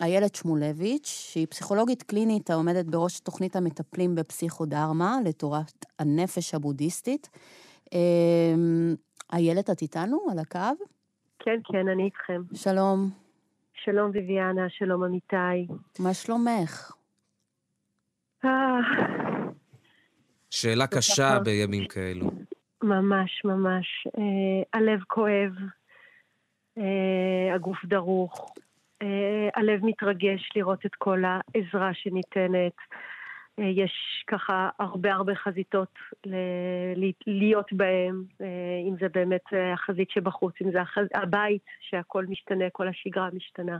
איילת שמולביץ', שהיא פסיכולוגית קלינית העומדת בראש תוכנית המטפלים בפסיכודרמה לתורת הנפש הבודהיסטית. אמ, איילת, את איתנו על הקו? כן, כן, אני איתכם. שלום. שלום ביביאנה, שלום אמיתי. מה שלומך? אה, שאלה קשה בימים כאלו. ממש, ממש. אה, הלב כואב, אה, הגוף דרוך, הלב מתרגש לראות את כל העזרה שניתנת. אה, יש ככה הרבה הרבה חזיתות להיות בהם, אה, אם זה באמת אה, החזית שבחוץ, אם זה החז... הבית שהכל משתנה, כל השגרה משתנה.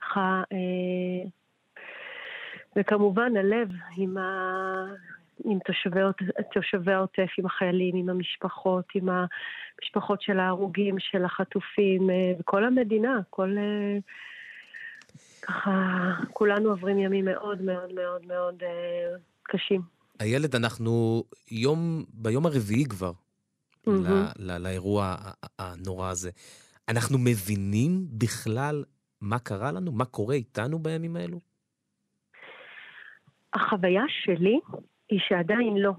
ככה, אה, וכמובן הלב עם, ה... עם תושבי, תושבי העוטף, עם החיילים, עם המשפחות, עם המשפחות של ההרוגים, של החטופים, אה, וכל המדינה, כל... ככה, כולנו עוברים ימים מאוד מאוד מאוד מאוד אה, קשים. הילד, אנחנו יום, ביום הרביעי כבר Mhm. ל- ל- לאירוע הנורא הזה. אנחנו מבינים בכלל מה קרה לנו? מה קורה איתנו בימים האלו? החוויה שלי היא שעדיין לא.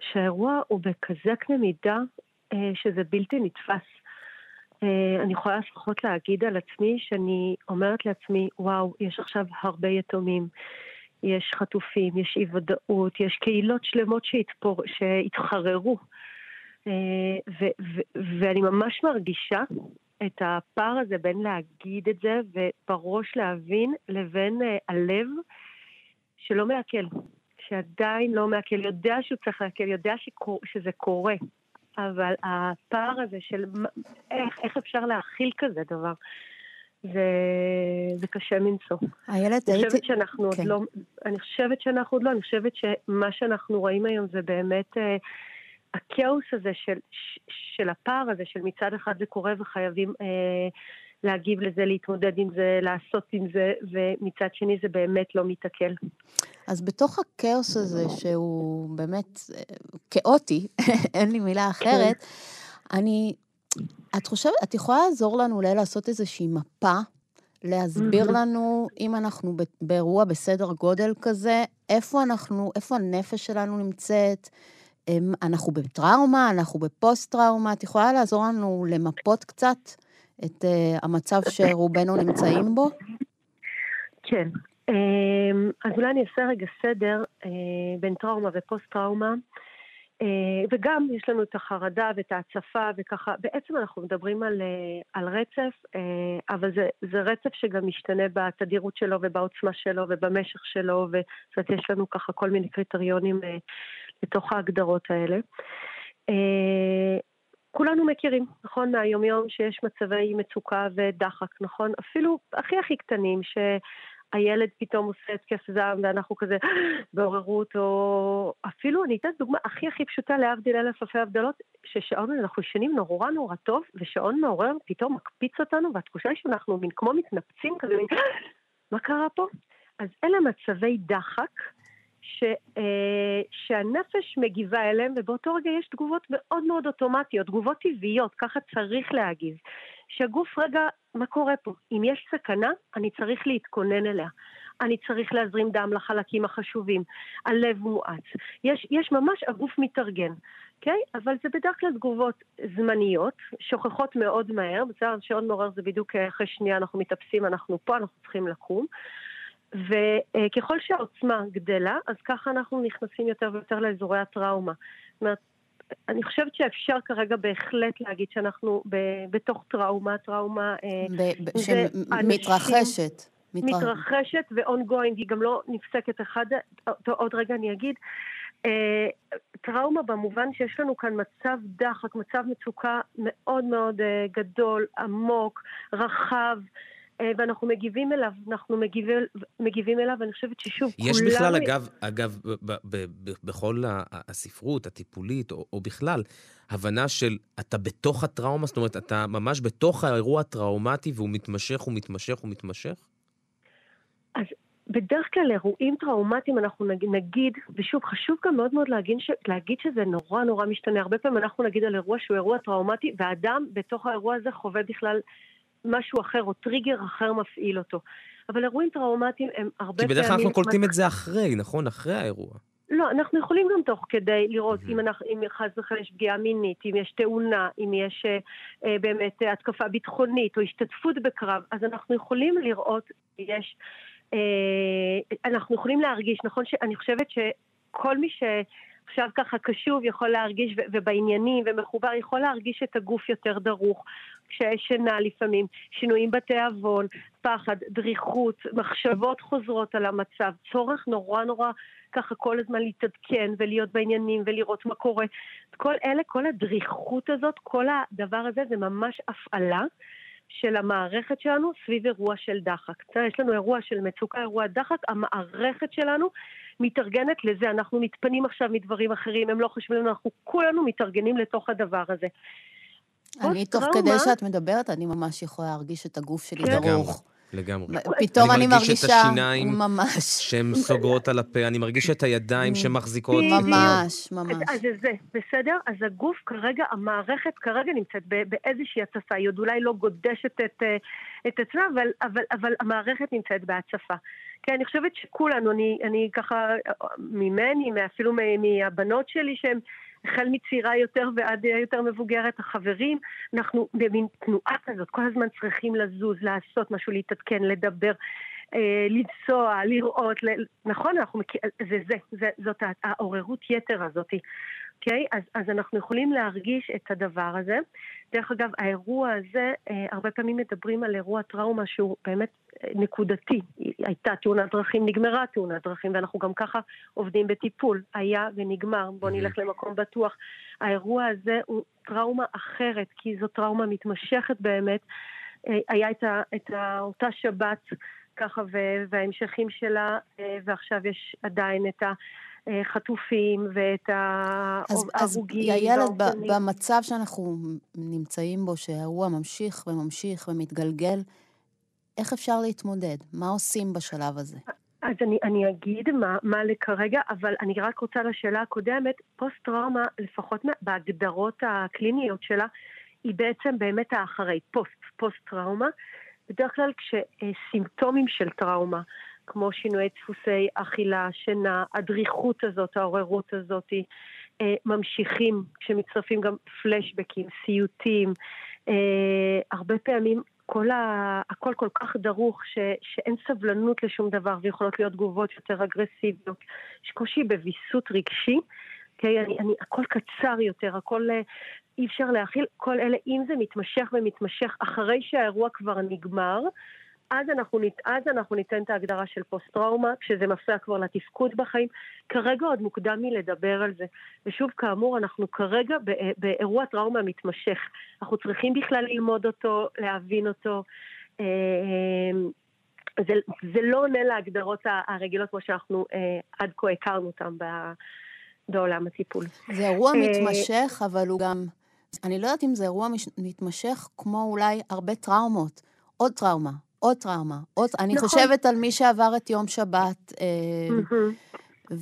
שהאירוע הוא בכזה קנה מידה אה, שזה בלתי נתפס. אה, אני יכולה לפחות להגיד על עצמי שאני אומרת לעצמי, וואו, יש עכשיו הרבה יתומים, יש חטופים, יש אי ודאות, יש קהילות שלמות שהתפור, שהתחררו. אה, ו- ו- ואני ממש מרגישה את הפער הזה בין להגיד את זה ובראש להבין לבין אה, הלב שלא מעכל, שעדיין לא מעכל, יודע שהוא צריך לעכל, יודע שזה קורה, אבל הפער הזה של איך, איך אפשר להכיל כזה דבר, זה, זה קשה מנשוא. איילת, אני הייתי... חושבת שאנחנו עוד כן. לא, אני חושבת שאנחנו עוד לא, אני חושבת שמה שאנחנו רואים היום זה באמת אה, הכאוס הזה של, של הפער הזה, של מצד אחד זה קורה וחייבים אה, להגיב לזה, להתמודד עם זה, לעשות עם זה, ומצד שני זה באמת לא מתעכל. אז בתוך הכאוס הזה, שהוא באמת אה, כאוטי, אין לי מילה אחרת, אני... את חושבת, את יכולה לעזור לנו אולי לעשות איזושהי מפה, להסביר. לנו, אם אנחנו באירוע בסדר גודל כזה, איפה אנחנו, איפה הנפש שלנו נמצאת, אמ, אנחנו בטראומה, אנחנו בפוסט-טראומה, את יכולה לעזור לנו למפות קצת את uh, המצב שרובנו נמצאים בו? כן. אמ, אז אולי אני אעשה רגע סדר אה, בין טראומה ופוסט-טראומה. אה, וגם יש לנו את החרדה ואת ההצפה וככה, בעצם אנחנו מדברים על, על רצף, אבל זה, זה רצף שגם משתנה בתדירות שלו ובעוצמה שלו ובמשך שלו, וזאת יש לנו ככה כל מיני קריטריונים לתוך ההגדרות האלה. אה, כולנו מכירים, נכון, מהיומיום שיש מצבי מצוקה ודחק, נכון? אפילו הכי הכי קטנים, שהילד פתאום עושה התקף זעם ואנחנו כזה בעוררות, או אפילו, אני אתן דוגמה הכי הכי פשוטה להבדיל אלף אלפי הבדלות, ששעון, אנחנו ישנים נורא נורא טוב, ושעון מעורר פתאום מקפיץ אותנו, והתחושה היא שאנחנו מין כמו מתנפצים כזה, מין, מה קרה פה? אז אלה מצבי דחק. ש, אה, שהנפש מגיבה אליהם, ובאותו רגע יש תגובות מאוד מאוד אוטומטיות, תגובות טבעיות, ככה צריך להגיב. שהגוף רגע, מה קורה פה? אם יש סכנה, אני צריך להתכונן אליה. אני צריך להזרים דם לחלקים החשובים, הלב מואץ. יש, יש ממש, הגוף מתארגן, אוקיי? Okay? אבל זה בדרך כלל תגובות זמניות, שוכחות מאוד מהר, בסדר, שעון מעורר זה בדיוק אה, אחרי שנייה אנחנו מתאפסים, אנחנו פה, אנחנו צריכים לקום. וככל שהעוצמה גדלה, אז ככה אנחנו נכנסים יותר ויותר לאזורי הטראומה. זאת אומרת, אני חושבת שאפשר כרגע בהחלט להגיד שאנחנו ב- בתוך טראומה, טראומה אה, ב- שמתרחשת. מתרח- מתרחשת ו-ongoing, היא גם לא נפסקת אחד, עוד רגע אני אגיד. אה, טראומה במובן שיש לנו כאן מצב דחק, מצב מצוקה מאוד מאוד אה, גדול, עמוק, רחב. אה, ואנחנו מגיבים אליו, אנחנו מגיבים, מגיבים אליו, ואני חושבת ששוב, יש כולנו... בכלל, אגב, אגב, ב- ב- ב- בכל הספרות הטיפולית, או, או בכלל, הבנה של אתה בתוך הטראומה, זאת אומרת, אתה ממש בתוך האירוע הטראומטי והוא מתמשך ומתמשך ומתמשך? אז בדרך כלל אירועים טראומטיים אנחנו נגיד, נגיד ושוב, חשוב גם מאוד מאוד להגיד, ש, להגיד שזה נורא נורא משתנה. הרבה פעמים אנחנו נגיד על אירוע שהוא אירוע טראומטי, והאדם בתוך האירוע הזה חווה בכלל משהו אחר, או טריגר אחר מפעיל אותו. אבל אירועים טראומטיים הם הרבה פעמים... כי בדרך כלל אנחנו קולטים את זה אחרי, נכון? אחרי האירוע. לא, אנחנו יכולים גם תוך כדי לראות אם, אנחנו, אם חס וחלילה יש פגיעה מינית, אם יש תאונה, אם יש אה, אה באמת אה, התקפה ביטחונית או השתתפות בקרב, אז אנחנו יכולים לראות, יש, אה, אנחנו יכולים להרגיש, נכון שאני חושבת שכל מי ש... עכשיו ככה קשוב יכול להרגיש, ובעניינים ומחובר, יכול להרגיש את הגוף יותר דרוך, כשיש שינה לפעמים, שינויים בתיאבון, פחד, דריכות, מחשבות חוזרות על המצב, צורך נורא נורא ככה כל הזמן להתעדכן ולהיות בעניינים ולראות מה קורה. כל אלה, כל הדריכות הזאת, כל הדבר הזה זה ממש הפעלה. של המערכת שלנו סביב אירוע של דחק. יש לנו אירוע של מצוקה, אירוע דחק, המערכת שלנו מתארגנת לזה. אנחנו מתפנים עכשיו מדברים אחרים, הם לא חושבים אנחנו כולנו מתארגנים לתוך הדבר הזה. אני, תוך כדי שאת מדברת, אני ממש יכולה להרגיש את הגוף שלי כן. דרוך. לגמרי. פתאום אני, מרגישה, את השיניים ממש. שהן סוגרות על הפה, אני מרגיש את הידיים שמחזיקות. ממש, ממש. אז זה, בסדר? אז הגוף כרגע, המערכת כרגע נמצאת באיזושהי הצפה. היא עוד אולי לא גודשת את, אה, את עצמה, אבל, אבל, אבל המערכת נמצאת בהצפה. כן, אני חושבת שכולנו, אני, אני ככה, ממני, אפילו מהבנות שלי, שהן... החל מצעירה יותר ועד יותר מבוגרת, החברים, אנחנו במין תנועה כזאת, כל הזמן צריכים לזוז, לעשות משהו, להתעדכן, לדבר. אה, לנסוע, לראות, ל... נכון, אנחנו מכיר... זה זה, זה, זאת העוררות יתר הזאתי. אוקיי? Okay? אז, אז אנחנו יכולים להרגיש את הדבר הזה. דרך אגב, האירוע הזה, אה, הרבה פעמים מדברים על אירוע טראומה שהוא באמת אה, נקודתי. הייתה תאונת דרכים, נגמרה תאונת דרכים, ואנחנו גם ככה עובדים בטיפול. היה ונגמר, בואו נלך למקום בטוח. האירוע הזה הוא טראומה אחרת, כי זו טראומה מתמשכת באמת. אה, היה את, ה, את ה, אותה שבת ככה, וההמשכים שלה, אה, ועכשיו יש עדיין את ה... חטופים ואת ההרוגים. אז הילד במצב שאנחנו נמצאים בו, שהאירוע ממשיך וממשיך ומתגלגל, איך אפשר להתמודד? מה עושים בשלב הזה? אז אני, אני אגיד מה, מה לכרגע, אבל אני רק רוצה לשאלה הקודמת, פוסט-טראומה, לפחות בהגדרות הקליניות שלה, היא בעצם באמת האחרי, פוסט, פוסט-טראומה. בדרך כלל כשסימפטומים של טראומה, כמו שינויי דפוסי אכילה, שינה, הדריכות הזאת, העוררות הזאת, אה, ממשיכים, כשמצטרפים גם פלשבקים, סיוטים, אה, הרבה פעמים כל ה... הכל כל כך דרוך ש... שאין סבלנות לשום דבר ויכולות להיות תגובות יותר אגרסיביות. יש קושי בוויסות רגשי, okay? אני, אני, הכל קצר יותר, הכל אה, אי אפשר להכיל, כל אלה, אם זה מתמשך ומתמשך אחרי שהאירוע כבר נגמר, אז אנחנו, אז אנחנו ניתן את ההגדרה של פוסט-טראומה, כשזה מפריע כבר לתפקוד בחיים. כרגע עוד מוקדם מלדבר על זה. ושוב, כאמור, אנחנו כרגע באירוע טראומה מתמשך. אנחנו צריכים בכלל ללמוד אותו, להבין אותו. אה, זה, זה לא עונה להגדרות הרגילות כמו שאנחנו אה, עד כה הכרנו אותן בעולם הטיפול. זה אירוע אה, מתמשך, אבל הוא גם... אני לא יודעת אם זה אירוע מתמשך כמו אולי הרבה טראומות. עוד טראומה, עוד טראומה. עוד... נכון. אני חושבת על מי שעבר את יום שבת, mm-hmm.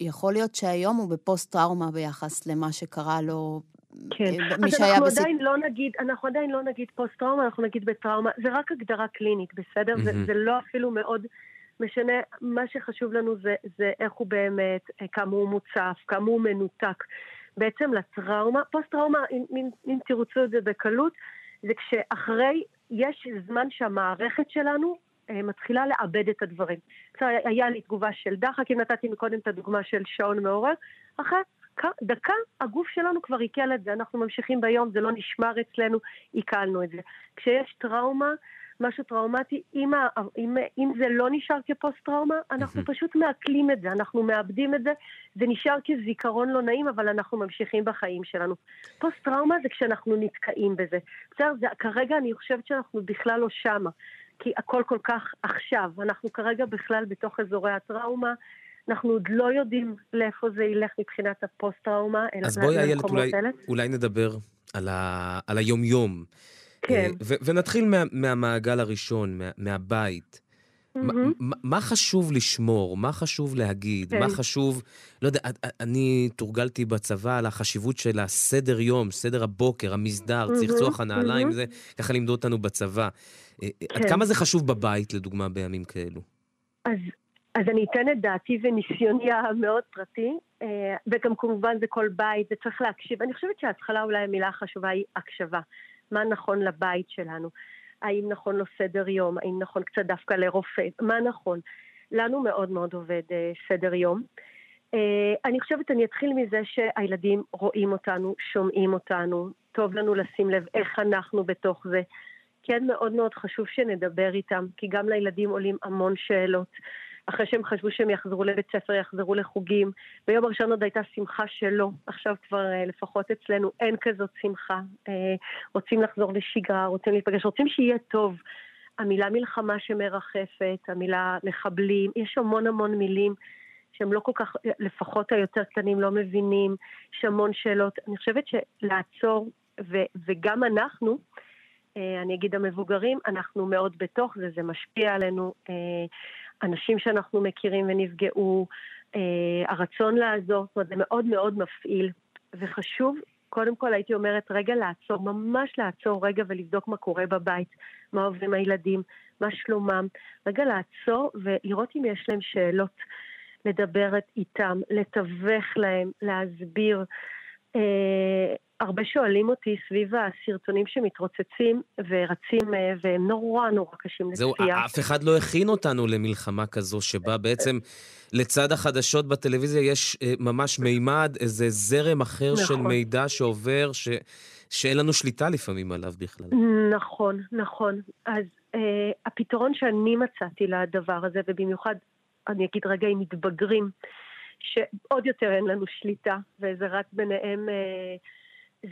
ויכול להיות שהיום הוא בפוסט-טראומה ביחס למה שקרה לו. כן, אז אנחנו בסיפ... עדיין לא נגיד, אנחנו עדיין לא נגיד פוסט-טראומה, אנחנו נגיד בטראומה. זה רק הגדרה קלינית, בסדר? Mm-hmm. זה, זה לא אפילו מאוד משנה. מה שחשוב לנו זה, זה איך הוא באמת, אה, כמה הוא מוצף, כמה הוא מנותק. בעצם לטראומה, פוסט-טראומה, אם, אם, אם תרצו את זה בקלות, זה כשאחרי יש זמן שהמערכת שלנו אה, מתחילה לאבד את הדברים. בסדר, היה לי תגובה של דחק, אם נתתי מקודם את הדוגמה של שעון מעורר, אחרי דקה הגוף שלנו כבר עיכל את זה, אנחנו ממשיכים ביום, זה לא נשמר אצלנו, עיכלנו את זה. כשיש טראומה, משהו טראומטי, אם, אם, אם זה לא נשאר כפוסט-טראומה, אנחנו פשוט מעכלים את זה, אנחנו מאבדים את זה, זה נשאר כזיכרון לא נעים, אבל אנחנו ממשיכים בחיים שלנו. פוסט-טראומה זה כשאנחנו נתקעים בזה. בסדר, כרגע אני חושבת שאנחנו בכלל לא שמה, כי הכל כל כך עכשיו. אנחנו כרגע בכלל בתוך אזורי הטראומה. אנחנו עוד לא יודעים לאיפה זה ילך מבחינת הפוסט-טראומה. אז בואי, איילת, אולי, אולי נדבר על, ה, על היום-יום. כן. ו- ונתחיל מה- מהמעגל הראשון, מה- מהבית. מה חשוב לשמור? מה חשוב להגיד? מה כן. חשוב... לא יודע, אני תורגלתי בצבא על החשיבות של הסדר יום, סדר הבוקר, המסדר, צחצוח הנעליים, זה ככה לימדו אותנו בצבא. אה, אה, עד כן. כמה זה חשוב בבית, לדוגמה, בימים כאלו? אז אז אני אתן את דעתי וניסיוני המאוד פרטי, אה, וגם כמובן זה כל בית, וצריך להקשיב. אני חושבת שההתחלה אולי המילה החשובה היא הקשבה. מה נכון לבית שלנו? האם נכון לו סדר יום? האם נכון קצת דווקא לרופא? מה נכון? לנו מאוד מאוד עובד אה, סדר יום. אה, אני חושבת, אני אתחיל מזה שהילדים רואים אותנו, שומעים אותנו, טוב לנו לשים לב איך אנחנו בתוך זה. כן מאוד מאוד חשוב שנדבר איתם, כי גם לילדים עולים המון שאלות. אחרי שהם חשבו שהם יחזרו לבית ספר, יחזרו לחוגים. ביום הראשון עוד הייתה שמחה שלא, עכשיו כבר אה, לפחות אצלנו אין כזאת שמחה. אה, רוצים לחזור לשגרה, רוצים להיפגש, רוצים שיהיה טוב. המילה מלחמה שמרחפת, המילה מחבלים, יש המון המון מילים שהם לא כל כך, לפחות היותר קטנים לא מבינים, יש המון שאלות. אני חושבת שלעצור, ו, וגם אנחנו, אה, אני אגיד המבוגרים, אנחנו מאוד בתוך זה, זה משפיע עלינו. אנשים שאנחנו מכירים ונפגעו, אה, הרצון לעזור, זאת אומרת, זה מאוד מאוד מפעיל. וחשוב, קודם כל הייתי אומרת, רגע לעצור, ממש לעצור רגע ולבדוק מה קורה בבית, מה עוברים הילדים, מה שלומם. רגע לעצור ולראות אם יש להם שאלות, לדבר איתם, לתווך להם, להסביר. אה, הרבה שואלים אותי סביב הסרטונים שמתרוצצים ורצים, אה, והם נורא נורא קשים לצפייה. זהו, אף אחד לא הכין אותנו למלחמה כזו, שבה בעצם לצד החדשות בטלוויזיה יש אה, ממש מימד, איזה זרם אחר נכון. של מידע שעובר, ש... שאין לנו שליטה לפעמים עליו בכלל. נכון, נכון. אז אה, הפתרון שאני מצאתי לדבר הזה, ובמיוחד, אני אגיד רגע, עם מתבגרים, שעוד יותר אין לנו שליטה, וזה רק ביניהם... אה,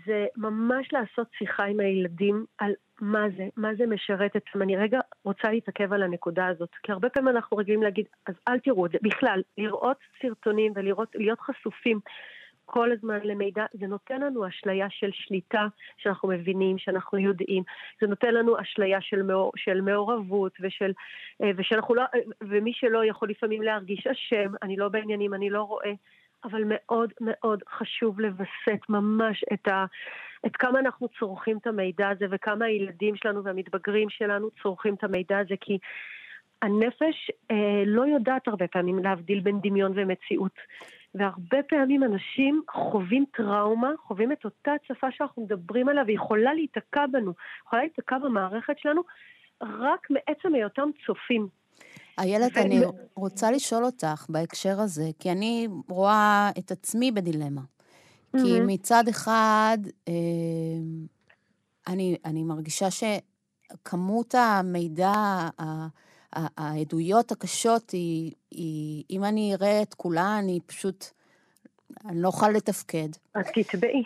זה ממש לעשות שיחה עם הילדים על מה זה, מה זה משרת אצלם. אני רגע רוצה להתעכב על הנקודה הזאת, כי הרבה פעמים אנחנו רגילים להגיד, אז אל תראו את זה. בכלל, לראות סרטונים ולהיות חשופים כל הזמן למידע, זה נותן לנו אשליה של שליטה, שאנחנו מבינים, שאנחנו יודעים. זה נותן לנו אשליה של, מאור, של מעורבות, ושל, אה, ושאנחנו לא, ומי שלא יכול לפעמים להרגיש אשם, אני לא בעניינים, אני לא רואה. אבל מאוד מאוד חשוב לווסת ממש את, ה, את כמה אנחנו צורכים את המידע הזה וכמה הילדים שלנו והמתבגרים שלנו צורכים את המידע הזה, כי הנפש אה, לא יודעת הרבה פעמים להבדיל בין דמיון ומציאות. והרבה פעמים אנשים חווים טראומה, חווים את אותה הצפה שאנחנו מדברים עליה, ויכולה להיתקע בנו, יכולה להיתקע במערכת שלנו, רק מעצם היותם צופים. איילת, ו... אני רוצה לשאול אותך בהקשר הזה, כי אני רואה את עצמי בדילמה. Mm-hmm. כי מצד אחד, אה, אני, אני מרגישה שכמות המידע, העדויות הקשות היא, היא, אם אני אראה את כולה, אני פשוט, אני לא אוכל לתפקד. אז תתבעי.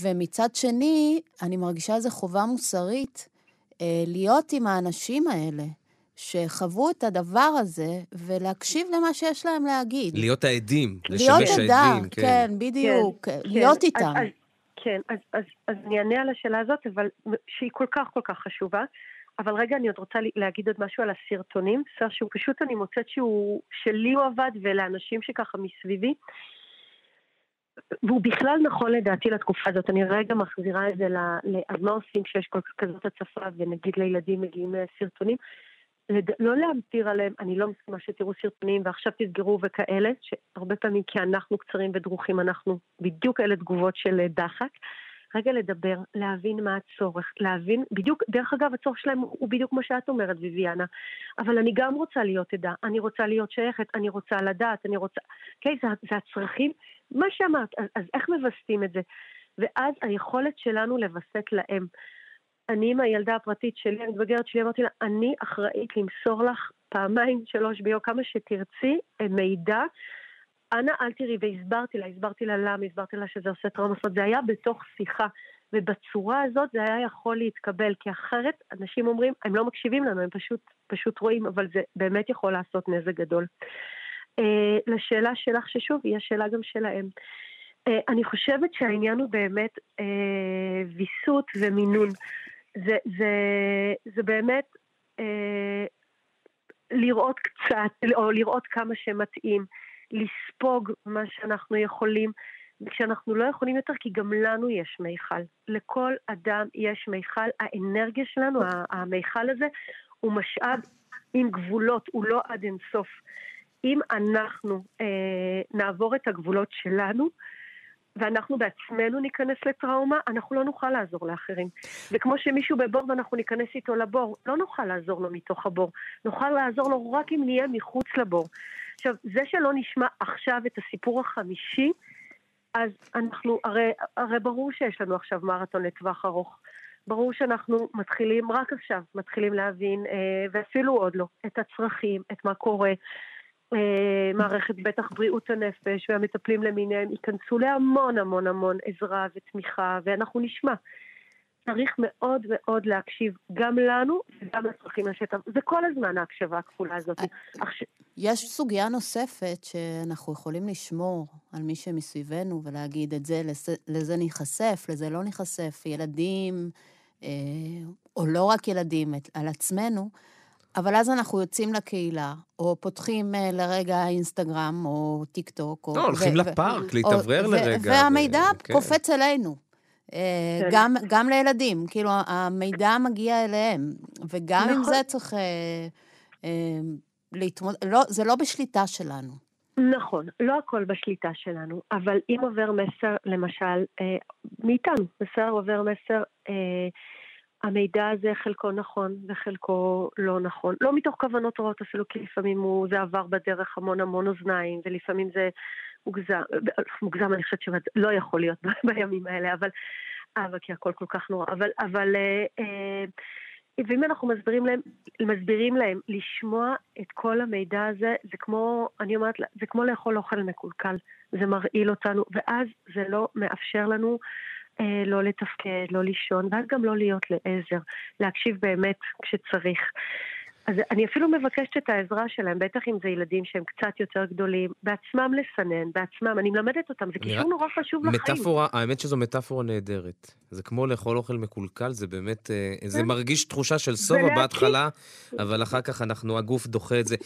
ומצד שני, אני מרגישה איזו חובה מוסרית אה, להיות עם האנשים האלה. שחוו את הדבר הזה, ולהקשיב למה שיש להם להגיד. להיות העדים, לשמש העדים. להיות עדה, כן. כן, בדיוק, כן, להיות כן. איתם. אז, אז, כן, אז, אז, אז אני אענה על השאלה הזאת, אבל שהיא כל כך כל כך חשובה. אבל רגע, אני עוד רוצה להגיד עוד משהו על הסרטונים, שהוא פשוט, אני מוצאת שהוא, שלי הוא עבד ולאנשים שככה מסביבי. והוא בכלל נכון לדעתי לתקופה הזאת. אני רגע מחזירה את זה ל... אז מה עושים כשיש כל כזאת הצפה ונגיד לילדים מגיעים אה, סרטונים? לא להמטיר עליהם, אני לא מסכימה שתראו סרטונים ועכשיו תסגרו וכאלה, שהרבה פעמים כי אנחנו קצרים ודרוכים, אנחנו בדיוק אלה תגובות של דחק. רגע לדבר, להבין מה הצורך, להבין, בדיוק, דרך אגב, הצורך שלהם הוא בדיוק כמו שאת אומרת, ויviana, אבל אני גם רוצה להיות עדה, אני רוצה להיות שייכת, אני רוצה לדעת, אני רוצה, אוקיי, okay, זה, זה הצרכים, מה שאמרת, אז, אז איך מווסתים את זה? ואז היכולת שלנו לווסת להם. אני עם הילדה הפרטית שלי, המתבגרת שלי, אמרתי לה, אני אחראית למסור לך פעמיים, שלוש ביום, כמה שתרצי, מידע. אנא אל תראי, והסברתי לה, הסברתי לה למה, הסברתי לה שזה עושה טראומה, זאת זה היה בתוך שיחה, ובצורה הזאת זה היה יכול להתקבל, כי אחרת אנשים אומרים, הם לא מקשיבים לנו, הם פשוט, פשוט רואים, אבל זה באמת יכול לעשות נזק גדול. Uh, לשאלה שלך, ששוב, היא השאלה גם שלהם. Uh, אני חושבת שהעניין הוא באמת uh, ויסות ומינון. זה, זה, זה באמת, אה, לראות קצת, או לראות כמה שמתאים, לספוג מה שאנחנו יכולים. וכשאנחנו לא יכולים יותר, כי גם לנו יש מיכל. לכל אדם יש מיכל. האנרגיה שלנו, המיכל הזה, הוא משאב עם גבולות, הוא לא עד אינסוף. אם אנחנו אה, נעבור את הגבולות שלנו, ואנחנו בעצמנו ניכנס לטראומה, אנחנו לא נוכל לעזור לאחרים. וכמו שמישהו בבור ואנחנו ניכנס איתו לבור, לא נוכל לעזור לו מתוך הבור. נוכל לעזור לו רק אם נהיה מחוץ לבור. עכשיו, זה שלא נשמע עכשיו את הסיפור החמישי, אז אנחנו, הרי, הרי ברור שיש לנו עכשיו מרתון לטווח ארוך. ברור שאנחנו מתחילים, רק עכשיו, מתחילים להבין, אה, ואפילו עוד לא, את הצרכים, את מה קורה. אה, מערכת בטח בריאות הנפש והמטפלים למיניהם ייכנסו להמון המון המון עזרה ותמיכה, ואנחנו נשמע. צריך מאוד מאוד להקשיב גם לנו וגם לצרכים לשטח. זה כל הזמן ההקשבה הכפולה הזאת. אה, יש סוגיה נוספת שאנחנו יכולים לשמור על מי שמסביבנו ולהגיד את זה, לזה ניחשף, לזה לא ניחשף, ילדים, אה, או לא רק ילדים, על עצמנו. אבל אז אנחנו יוצאים לקהילה, או פותחים אה, לרגע אינסטגרם, או טיק טוק. לא, הולכים לפארק, להתאוורר לרגע. והמידע כן. קופץ אלינו. אה, כן. גם, גם לילדים, כאילו, המידע מגיע אליהם, וגם נכון. עם זה צריך אה, אה, להתמודד, לא, זה לא בשליטה שלנו. נכון, לא הכל בשליטה שלנו, אבל אם עובר מסר, למשל, אה, מאיתנו, בסדר, עובר מסר, אה, המידע הזה חלקו נכון וחלקו לא נכון. לא מתוך כוונות רעות אפילו, כי לפעמים הוא, זה עבר בדרך המון המון אוזניים, ולפעמים זה מוגזם, מוגזם אני חושבת שלא יכול להיות בימים האלה, אבל, אבל כי הכל כל כך נורא. אבל, אבל אה, אה, ואם אנחנו מסבירים להם, מסבירים להם לשמוע את כל המידע הזה, זה כמו, אני אומרת, זה כמו לאכול אוכל מקולקל. זה מרעיל אותנו, ואז זה לא מאפשר לנו לא לתפקד, לא לישון, ואז גם לא להיות לעזר, להקשיב באמת כשצריך. אז אני אפילו מבקשת את העזרה שלהם, בטח אם זה ילדים שהם קצת יותר גדולים, בעצמם לסנן, בעצמם, אני מלמדת אותם, זה קישור נורא חשוב לחיים. מטאפורה, האמת שזו מטאפורה נהדרת. זה כמו לאכול אוכל מקולקל, זה באמת, אה, זה כן. מרגיש תחושה של סובה בהתחלה, אבל אחר כך אנחנו, הגוף דוחה את זה.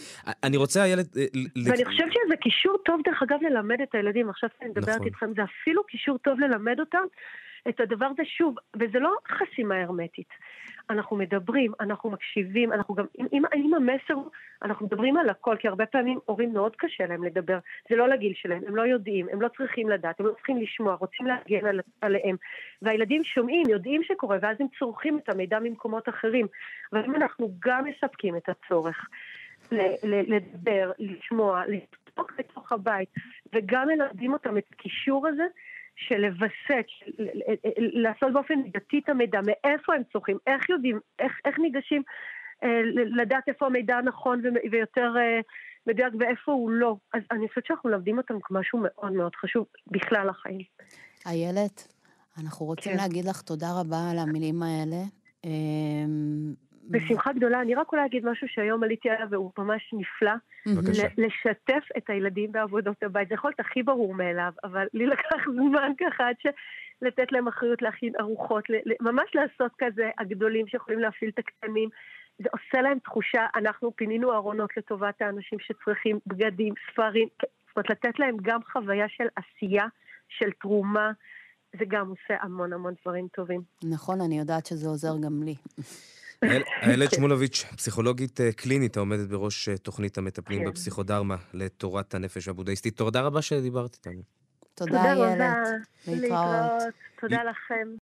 אני רוצה, הילד... אה, ואני חושבת שזה קישור טוב, דרך אגב, ללמד את הילדים. עכשיו שאני מדברת נכון. איתכם, זה אפילו קישור טוב ללמד אותם. את הדבר הזה שוב, וזה לא חסימה הרמטית. אנחנו מדברים, אנחנו מקשיבים, אנחנו גם, אם, אם המסר, אנחנו מדברים על הכל, כי הרבה פעמים הורים מאוד קשה להם לדבר, זה לא לגיל שלהם, הם לא יודעים, הם לא צריכים לדעת, הם לא צריכים לשמוע, רוצים להגן על, עליהם. והילדים שומעים, יודעים שקורה, ואז הם צורכים את המידע ממקומות אחרים. אבל אם אנחנו גם מספקים את הצורך לדבר, לשמוע, לצפוק בתוך הבית, וגם מלמדים אותם את הקישור הזה, של לווסת, של לעשות באופן מידתי את המידע, מאיפה הם צורכים, איך יודעים, איך, איך ניגשים אה, לדעת איפה המידע הנכון ויותר אה, מדויק ואיפה הוא לא. אז אני חושבת שאנחנו מלמדים אותם כמשהו מאוד מאוד חשוב בכלל החיים. איילת, אנחנו רוצים כן. להגיד לך תודה רבה על המילים האלה. בשמחה גדולה. אני רק אולי אגיד משהו שהיום עליתי עליו והוא ממש נפלא. בבקשה. לשתף את הילדים בעבודות הבית. זה יכול להיות הכי ברור מאליו, אבל לי לקח זמן ככה עד ש... לתת להם אחריות להכין ארוחות, ממש לעשות כזה, הגדולים שיכולים להפעיל את הקטנים. זה עושה להם תחושה, אנחנו פינינו ארונות לטובת האנשים שצריכים בגדים, ספרים, זאת אומרת, לתת להם גם חוויה של עשייה, של תרומה, זה גם עושה המון המון דברים טובים. נכון, אני יודעת שזה עוזר גם לי. איילת שמולוביץ', פסיכולוגית אה, קלינית, העומדת בראש אה, תוכנית המטפלים כן. בפסיכודרמה לתורת הנפש הבודהיסטית. תודה רבה שדיברת איתנו. תודה, איילת. להתראות. תודה לכם.